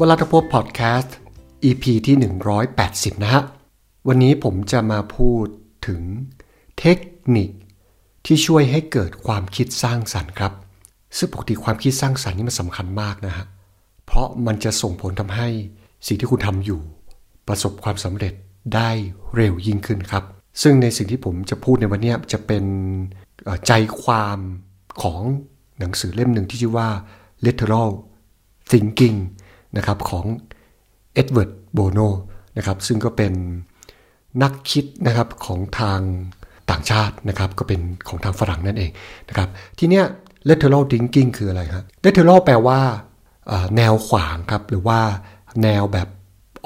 วลาทพบพอดแคสต์ EP ที่ 180 นะฮะ วันนี้ผมจะมาพูดถึงเทคนิคที่ช่วยให้เกิดความคิดสร้างสรรค์ครับ ซึ่งปกติความคิดสร้างสรรค์นี่มันสำคัญมากนะฮะ เพราะมันจะส่งผลทำให้สิ่งที่คุณทำอยู่ ประสบความสำเร็จได้เร็วยิ่งขึ้นครับ ซึ่งในสิ่งที่ผมจะพูดในวันนี้จะเป็นใจความของหนังสือเล่มหนึ่งที่ชื่อว่า Lateral Thinking นะครับของเอ็ดเวิร์ดโบโนนะครับซึ่งก็เป็นนักคิดนะครับของทางต่างชาตินะครับก็เป็นของทางฝรั่งนั่นเองนะครับทีเนี้ย lateral thinking คืออะไรครับ lateral แปลว่าแนวขวางครับหรือว่าแนวแบบ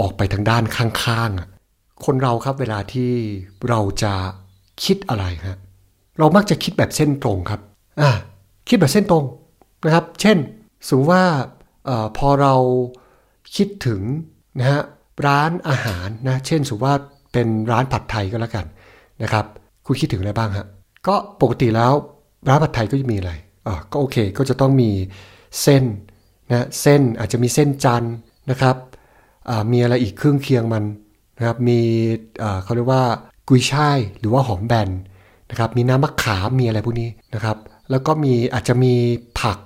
ออกไปทางด้านข้างๆ คนเราครับเวลาที่เราจะคิดอะไรครับเรามักจะคิดแบบเส้นตรงครับอ่าคิดแบบเส้นตรงนะครับ เช่นสมมติว่าอพอเรา คิดถึงนะฮะร้านอาหารนะเช่นสมมติว่าเป็นร้านผัดไทยก็แล้วกันนะครับ คุณคิดถึงอะไรบ้างฮะก็ปกติแล้วร้านผัดไทยก็จะมีอะไรอ่าก็โอเคก็จะต้องมีเส้นนะเส้นอาจจะมีเส้นจันนะครับมีอะไรอีกเครื่องเคียงมันนะครับมีเขาเรียกว่ากุยช่ายหรือว่าหอมแบนนะครับมีน้ำมะขามมีอะไรพวกนี้นะครับ แล้วก็มีอาจจะมีผัก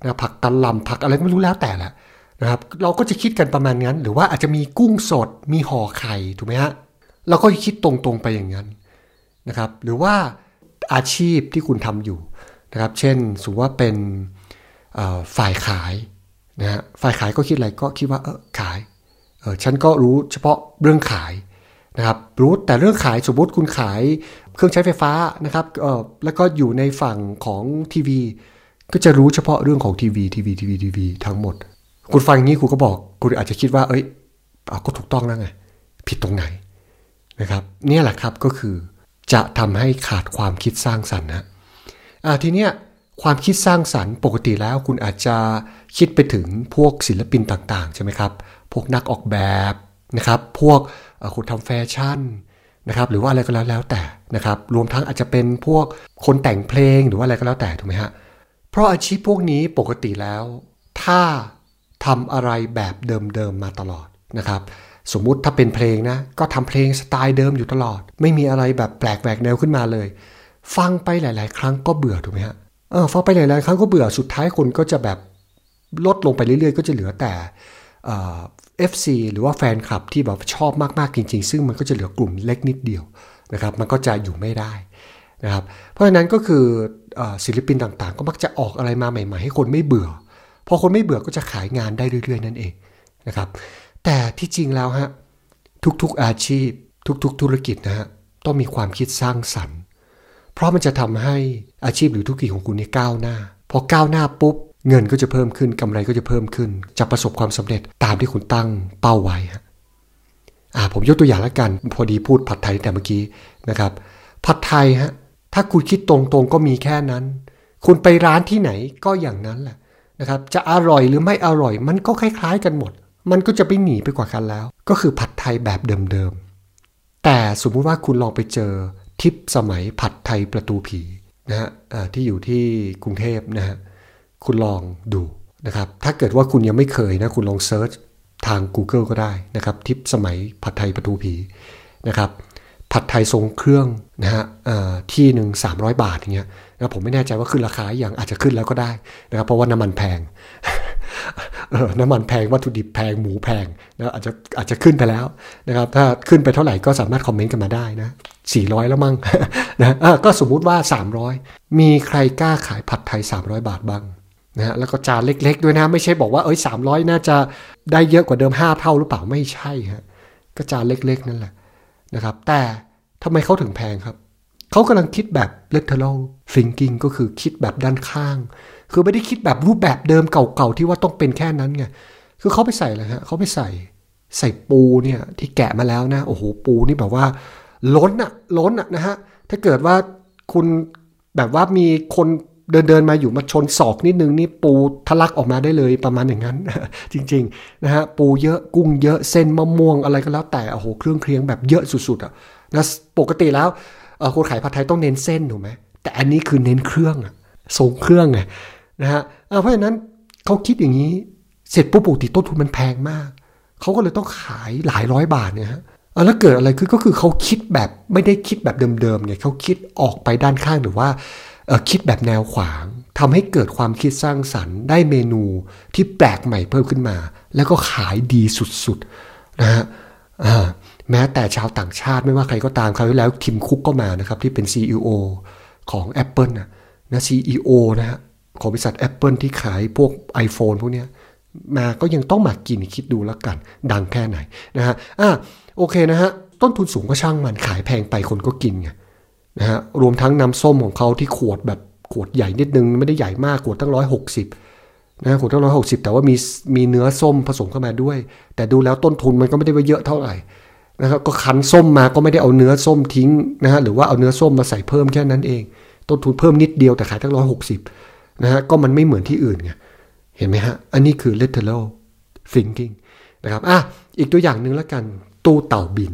นะผักตะลำผักอะไรก็ไม่รู้แล้วแต่แหละ นะครับเราก็จะคิดกันประมาณนั้น หรือว่าอาจจะมีกุ้งสดมีห่อไข่ถูกไหมฮะเราก็คิดตรงๆไปอย่างนั้นนะครับหรือว่าอาชีพที่คุณทำอยู่นะครับเช่นสมมติว่าเป็นฝ่ายขายนะฮะฝ่ายขายก็คิดอะไรก็คิดว่าเออขายเออฉันก็รู้เฉพาะเรื่องขายนะครับรู้แต่เรื่องขายสมมติคุณขายเครื่องใช้ไฟฟ้านะครับเออแล้วก็อยู่ในฝั่งของทีวีก็จะรู้เฉพาะเรื่องของทีวีทีวีทีวีทีวีทั้งหมด คุณฟังอย่างนี้คุณก็บอก คุณอาจจะคิดว่า เอ้ยเอาก็ถูกต้องแล้วไงผิดตรงไหนนะครับเนี่ยแหละครับก็คือ จะทำให้ขาดความคิดสร้างสรรค์นะอ่าทีเนี้ยความคิดสร้างสรรค์ปกติแล้วคุณอาจจะคิดไปถึงพวกศิลปินต่างๆใช่ไหมครับ พวกนักออกแบบนะครับ พวกคนทำแฟชั่นนะครับ หรือว่าอะไรก็แล้วแล้วแต่นะครับ รวมทั้งอาจจะเป็นพวกคนแต่งเพลงหรือว่าอะไรก็แล้วแต่ถูกไหมฮะ เพราะอาชีพพวกนี้ปกติแล้ว ถ้า ทำอะไรแบบเดิมๆมาตลอดนะครับสมมุติถ้าเป็นเพลงนะ ก็ทำเพลงสไตล์เดิมอยู่ตลอด ไม่มีอะไรแบบแปลกแหวกแนวขึ้นมาเลย ฟังไปหลาย ๆ ครั้งก็เบื่อถูกไหมฮะเออฟังไปหลายๆครั้งก็เบื่อสุดท้ายคนก็จะแบบลดลงไปเรื่อย ๆ ก็จะเหลือแต่ FC หรือว่าแฟนคลับที่แบบชอบมาก ๆ จริง ๆ ซึ่งมันก็จะเหลือกลุ่มเล็กนิดเดียวนะครับ มันก็จะอยู่ไม่ได้นะครับ เพราะฉะนั้นก็คือศิลปินต่างๆ ก็มักจะออกอะไรมาใหม่ ๆ ให้คนไม่เบื่อ พอคนไม่เบื่อก็จะขายงานได้เรื่อยๆนั่นเองนะครับ แต่ที่จริงแล้วฮะทุกๆอาชีพ ทุกๆ ธุรกิจนะฮะต้องมีความคิดสร้างสรรค์ เพราะมันจะทำให้อาชีพหรือธุรกิจของคุณนี่ก้าวหน้า พอก้าวหน้าปุ๊บเงินก็จะเพิ่มขึ้นกำไรก็จะเพิ่มขึ้น จะประสบความสำเร็จตามที่คุณตั้งเป้าไว้ฮะอ่าผมยกตัวอย่างล้วกันพอดีพูดผัดไทยแต่เมื่อกี้นะครับผัดไทยฮะถ้าคุณคิดตรงๆก็มีแค่นั้น คุณไปร้านที่ไหนก็อย่างนั้นแหละ นะครับจะอร่อยหรือไม่อร่อย มันก็คล้าย ๆ กันหมด มันก็จะไปหนีไปกว่ากันแล้ว ก็คือผัดไทยแบบเดิมๆ แต่สมมุติว่าคุณลองไปเจอทิปสมัยผัดไทยประตูผีนะฮะที่อยู่ที่กรุงเทพนะฮะคุณลองดูนะครับถ้าเกิดว่าคุณยังไม่เคยนะคุณลองเซิร์ชทาง Google ก็ได้นะครับ ทิปสมัยผัดไทยประตูผีนะครับ ผัดไทยทรงเครื่องนะฮะที่หนึ่งสามบาทอย่างเงี้ยนะผมไม่แน่ใจว่าขึ้นราคาอย่างอาจจะขึ้นแล้วก็ได้นะครับเพราะว่าน้ำมันแพงน้ำมันแพงวัตถุดิบแพงหมูแพงนะอาจจะอาจจะขึ้นไปแล้วนะครับถ้าขึ้นไปเท่าไหร่ก็สามารถคอมเมนต์กันมาได้นะสี่ร้อยแล้วมั้งนะก็สมมุติว่า 300 มีใครกล้าขายผัดไทย 300 บาทบ้างนะฮะแล้วก็จานเล็ก ๆ ด้วยนะ ไม่ใช่บอกว่าเอ้ยสามน่าจะได้เยอะกว่าเดิม 5 เท่าหรือเปล่าไม่ใช่ฮะก็จานเล็ก ๆ นั่นแหละนะครับแต่ ทำไมเขาถึงแพงครับ เขากำลังคิดแบบ lateral thinking ก็คือคิดแบบด้านข้าง คือไม่ได้คิดแบบรูปแบบเดิมเก่าๆที่ว่าต้องเป็นแค่นั้นไง คือเขาไปใส่อะไรฮะเขาไปใส่ใส่ปูเนี่ยที่แกะมาแล้วนะ โอ้โหปูนี่แบบว่า ล้นอะล้นอะนะฮะ ถ้าเกิดว่าคุณแบบว่ามีคนเดินเดินมาอยู่มาชนศอกนิดนึงนี่ปูทะลักออกมาได้เลยประมาณอย่างนั้น จริง ๆ นะฮะ ปูเยอะกุ้งเยอะเส้นมะม่วงอะไรก็แล้วแต่โอ้โหเครื่องเคียงแบบเยอะสุดๆอะ นะปกติแล้วคนขายผัดไทยต้องเน้นเส้นถูกไหมแต่อันนี้คือเน้นเครื่องอะทรงเครื่องไงนะฮะเพราะฉะนั้นเขาคิดอย่างนี้เสร็จปุ๊บปกติต้นทุนมันแพงมาก เขาก็เลยต้องขายหลายร้อยบาทเนี่ยฮะแล้วเกิดอะไรขึ้นก็คือเขาคิดแบบไม่ได้คิดแบบเดิมๆไงเขาคิดออกไปด้านข้างหรือว่าคิดแบบแนวขวางทำให้เกิดความคิดสร้างสรรค์ ได้เมนูที่แปลกใหม่เพิ่มขึ้นมา แล้วก็ขายดีสุดๆนะฮะ แม้แต่ชาวต่างชาติไม่ว่าใครก็ตามคราวที่แล้วทิมคุกก็มานะครับ ที่เป็น CEO ของ Apple นะนะ CEO นะฮะของบริษัท Apple ที่ขายพวก iPhone พวกนี้มาก็ยังต้องมากินคิดดูแล้วกัน ดังแค่ไหนนะฮะอะโอเคนะฮะ ต้นทุนสูงก็ช่างมันขายแพงไปคนก็กินไงนะฮะรวมทั้งน้ำส้มของเขาที่ขวดแบบขวดใหญ่นิดนึง ไม่ได้ใหญ่มากขวดตั้งร้อยหกสิบ นะขวดตั้งร้อยหกสิบแต่ว่ามีมีเนื้อส้มผสมเข้ามาด้วย แต่ดูแล้วต้นทุนมันก็ไม่ได้ว่าเยอะเท่าไหร่นะครับก็คั้นส้มมาก็ไม่ได้เอาเนื้อส้มทิ้งนะฮะหรือว่าเอาเนื้อส้มมาใส่เพิ่มแค่นั้นเอง ต้นทุนเพิ่มนิดเดียวแต่ขายตั้งร้อยหกสิบนะฮะก็มันไม่เหมือนที่อื่นไงเห็นไหมฮะอันนี้คือ lateral thinking นะครับอะอีกตัวอย่างหนึ่งแล้วกันตู้เต่าบิน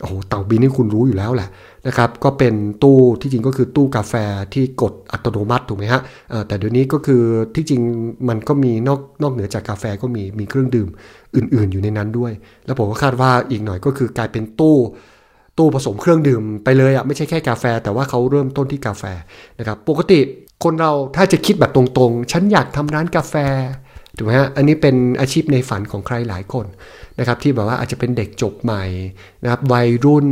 โอ้โหเต่าบินนี่คุณรู้อยู่แล้วแหละนะครับก็เป็นตู้ที่จริงก็คือตู้กาแฟที่กดอัตโนมัติถูกไหมฮะแต่เดี๋ยวนี้ก็คือที่จริงมันก็มีนอกนอกเหนือจากกาแฟก็มีมีเครื่องดื่มอื่น ๆ อยู่ในนั้นด้วย แล้วผมก็คาดว่าอีกหน่อยก็คือกลายเป็นตู้ตู้ผสมเครื่องดื่มไปเลยอะไม่ใช่แค่กาแฟ แต่ว่าเขาเริ่มต้นที่กาแฟนะครับปกติคนเราถ้าจะคิดแบบตรงๆ ฉันอยากทำร้านกาแฟถูกไหมฮะอันนี้เป็นอาชีพในฝันของใครหลายคน นะครับที่แบบว่าอาจจะเป็นเด็กจบใหม่นะครับวัยรุ่น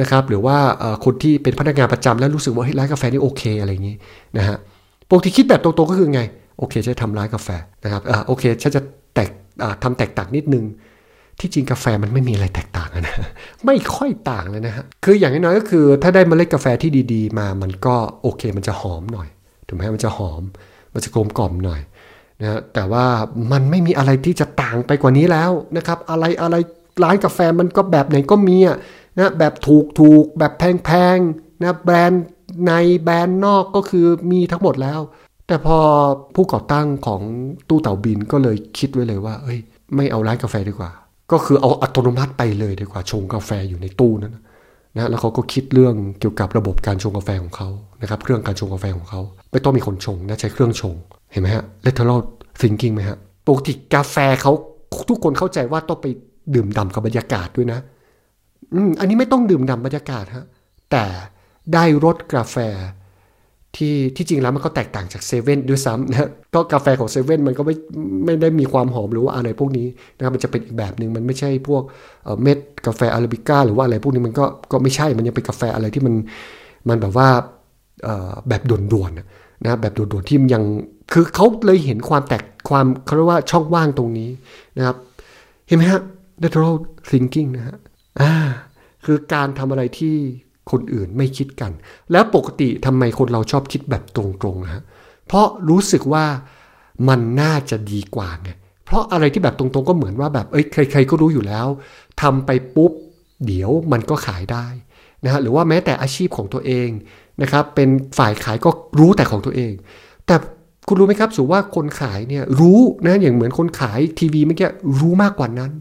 นะครับหรือว่าคนที่เป็นพนักงานประจำแล้วรู้สึกว่าร้านกาแฟนี่โอเคอะไรอย่างนี้นะฮะปกติคิดแบบตรงๆก็คือไงโอเคจะทำร้านกาแฟนะครับอ่าโอเคฉันจะแตกทำแตกต่างนิดนึง ที่จริงกาแฟมันไม่มีอะไรแตกต่างนะไม่ค่อยต่างเลยนะฮะคืออย่างน้อยก็คือ ถ้าได้เมล็ดกาแฟที่ดี ๆ มามันก็โอเคมันจะหอมหน่อยถูกไหมมันจะหอม มันจะกลมกล่อมหน่อย นะแต่ว่ามันไม่มีอะไรที่จะต่างไปกว่านี้แล้วนะครับอะไรอะไรร้านกาแฟมันก็แบบไหนก็มีอะนะแบบถูกถูกแบบแพงๆนะแบรนด์ในแบรนด์นอกก็คือมีทั้งหมดแล้ว แต่พอผู้ก่อตั้งของตู้เต่าบินก็เลยคิดไว้เลยว่า เอ้ย ไม่เอาร้านกาแฟดีกว่า ก็คือเอาอัตโนมัติไปเลยดีกว่าชงกาแฟอยู่ในตู้นั้นนะแล้วเขาก็คิดเรื่องเกี่ยวกับระบบการชงกาแฟของเขานะครับเครื่องการชงกาแฟของเขา ไม่ต้องมีคนชงนะใช้เครื่องชง เห็นไหมฮะ lateral thinking ไหมฮะปกติกาแฟเขาทุกคนเข้าใจว่าต้องไปดื่มด่ากับบรรยากาศด้วยนะ อืมอันนี้ไม่ต้องดื่มด่าบรรยากาศฮะแต่ได้รสกาแฟที่ที่จริงแล้วมันก็แตกต่างจากเซเว่นด้วยซ้ำนะก็กาแฟของเซเว่นมันก็ไม่ไม่ได้มีความหอมหรือว่าอะไรพวกนี้นะครับมันจะเป็นอีกแบบหนึ่งมันไม่ใช่พวกเม็ดกาแฟอาราบิก้าหรือว่าอะไรพวกนี้มันก็ก็ไม่ใช่มันยังเป็นกาแฟอะไรที่มันมันแบบว่าแบบด่วนๆนะแบบด่วนๆที่ยัง คือเขาเลยเห็นความแตกความเขาเรียกว่าช่องว่างตรงนี้นะครับ เห็นไหมฮะ lateral thinking นะฮะอ่าคือการทำอะไรที่คนอื่นไม่คิดกัน แล้วปกติทำไมคนเราชอบคิดแบบตรงๆนะฮะเพราะรู้สึกว่ามันน่าจะดีกว่าไงเพราะอะไรที่แบบตรงๆก็เหมือนว่าแบบเอ้ยใคร ๆ ก็รู้อยู่แล้วทำไปปุ๊บ เดี๋ยวมันก็ขายได้นะฮะหรือว่าแม้แต่อาชีพของตัวเองนะครับเป็นฝ่ายขายก็รู้แต่ของตัวเอง แต่ คุณรู้ไหมครับสูว่าคนขายเนี่ยรู้นะอย่างเหมือนคนขายทีวีเมื่อกี้รู้มากกว่านั้น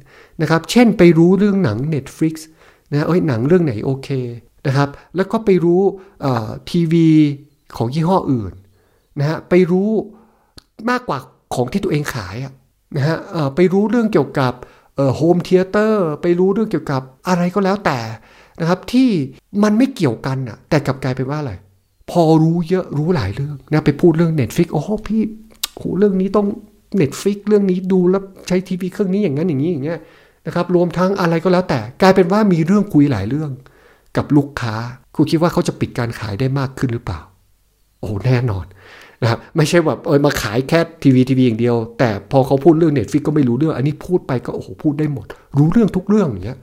นะครับเช่นไปรู้เรื่องหนัง Netflix นะเอ้ยหนังเรื่องไหนโอเคนะครับแล้วก็ไปรู้ทีวีของยี่ห้ออื่นนะฮะไปรู้มากกว่าของที่ตัวเองขายนะฮะไปรู้เรื่องเกี่ยวกับ home theater ไปรู้เรื่องเกี่ยวกับอะไรก็แล้วแต่นะครับที่มันไม่เกี่ยวกันอะแต่กลับกลายเป็นว่าอะไร พอรู้เยอะรู้หลายเรื่องนะไปพูดเรื่อง Netflix โอ้โหพี่โหเรื่องนี้ต้อง Netflix เรื่องนี้ดูแล้วใช้ทีวีเครื่องนี้อย่างนั้นอย่างนี้อย่างเงี้ยนะครับรวมทั้งอะไรก็แล้วแต่กลายเป็นว่ามีเรื่องคุยหลายเรื่อง กับลูกค้าคุณคิดว่าเขาจะปิดการขายได้มากขึ้นหรือเปล่า โอ้แน่นอนนะครับไม่ใช่แบบเออมาขายแค่ทีวีทีวีอย่างเดียว แต่พอเขาพูดเรื่องเน็ตฟิกก็ไม่รู้เรื่อง อันนี้พูดไปก็โอ้โหพูดได้หมด รู้เรื่องทุกเรื่องอย่างเงี้ย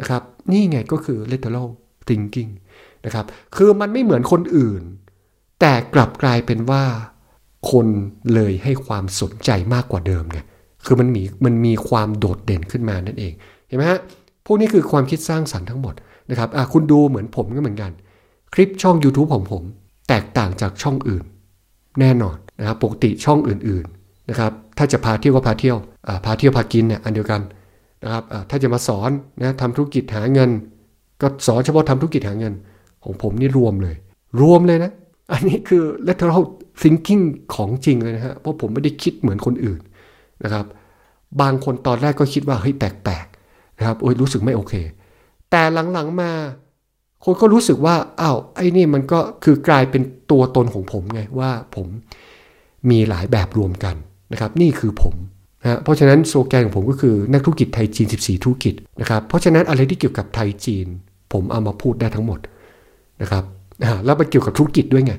นะครับนี่ไงก็คือ lateral thinking นะครับ คือมันไม่เหมือนคนอื่น แต่กลับกลายเป็นว่า คนเลยให้ความสนใจมากกว่าเดิมไงคือมันมีมันมีความโดดเด่นขึ้นมานั่นเองเห็นไหมฮะพวกนี้คือความคิดสร้างสรรค์ทั้งหมดนะครับอะคุณดูเหมือนผมก็เหมือนกัน คลิปช่อง YouTube ของผม แตกต่างจากช่องอื่น แน่นอนนะครับปกติช่องอื่นๆนะครับถ้าจะพาเที่ยวก็พาเที่ยวพาเที่ยวพากินเนี่ยอันเดียวกันนะครับถ้าจะมาสอนนะทำธุรกิจหาเงิน ก็สอนเฉพาะทำธุรกิจหาเงิน ของผมนี่รวมเลย รวมเลยนะ อันนี้คือ lateral thinking ของจริงเลยนะฮะ เพราะผมไม่ได้คิดเหมือนคนอื่นนะครับ บางคนตอนแรกก็คิดว่าเฮ้ยแปลกๆนะครับโอ้ยรู้สึกไม่โอเค แต่หลังๆมา คนก็รู้สึกว่าอ้าวไอ้นี่มันก็คือกลายเป็นตัวตนของผมไงว่าผมมีหลายแบบรวมกันนะครับ นี่คือผมนะเพราะฉะนั้นโซแกนของผมก็คือนักธุรกิจไทยจีน 14 ธุรกิจนะครับ เพราะฉะนั้นอะไรที่เกี่ยวกับไทยจีน ผมเอามาพูดได้ทั้งหมด นะครับแล้วมันเกี่ยวกับธุรกิจด้วยไง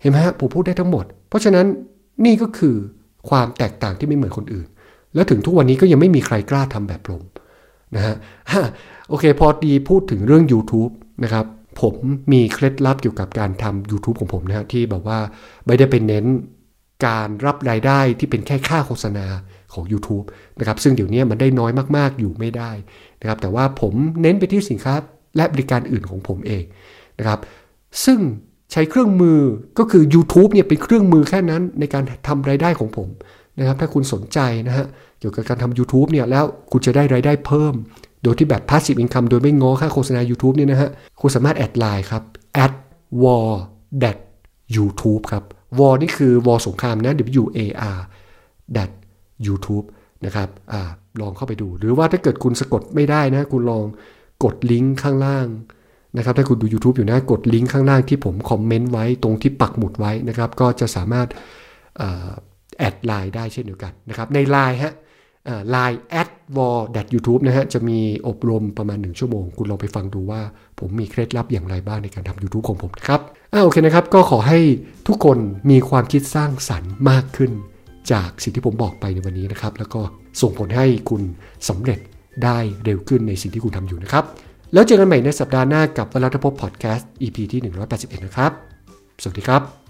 เห็นไหมฮะผมพูดได้ทั้งหมด เพราะฉะนั้นนี่ก็คือความแตกต่างที่ไม่เหมือนคนอื่น แล้วถึงทุกวันนี้ก็ยังไม่มีใครกล้าทำแบบผมนะฮะโอเค พอดีพูดถึงเรื่อง YouTube นะครับ ผมมีเคล็ดลับเกี่ยวกับการทำ YouTube ของผมนะฮะที่แบบว่าไม่ได้เป็นเน้นการรับรายได้ที่เป็นแค่ค่าโฆษณาของ YouTube นะครับซึ่งเดี๋ยวนี้มันได้น้อยมากๆอยู่ไม่ได้นะครับแต่ว่าผมเน้นไปที่สินค้าและบริการอื่นของผมเอง นะครับ ซึ่งใช้เครื่องมือก็คือ YouTube เนี่ยเป็นเครื่องมือแค่นั้นในการทำรายได้ของผมนะครับ ถ้าคุณสนใจนะฮะเกี่ยวกับการทำ YouTube เนี่ยแล้วคุณจะได้รายได้เพิ่ม โดยที่แบบ passive income โดยไม่ง้อค่าโฆษณา YouTube เนี่ยนะฮะคุณสามารถแอดไลน์ครับ at war that youtube ครับ war นี่คือ war สงครามนะ w a r that youtube นะครับอลองเข้าไปดู หรือว่าถ้าเกิดคุณสะกดไม่ได้นะ คุณลองกดลิงก์ข้างล่าง นะครับถ้าคุณดู YouTube อยู่นะกดลิงก์ข้างล่างที่ผมคอมเมนต์ไว้ตรงที่ปักหมุดไว้นะครับ ก็จะสามารถแอดไลน์ได้เช่นเดียวกันนะครับในไลน์ฮะไลน์ at war that youtube นะฮะจะมีอบรมประมาณ 1 ชั่วโมง คุณลองไปฟังดูว่าผมมีเคล็ดลับอย่างไรบ้างในการทำ YouTube ของผมนะครับอ่าโอเคนะครับ ก็ขอให้ทุกคนมีความคิดสร้างสรรค์มากขึ้น จากสิ่งที่ผมบอกไปในวันนี้นะครับ แล้วก็ส่งผลให้คุณสำเร็จได้เร็วขึ้นในสิ่งที่คุณทำอยู่นะครับ แล้วเจอกันใหม่ในสัปดาห์หน้ากับวลัทพบพอดแคสต์ EP ที่ 181 นะครับ สวัสดีครับ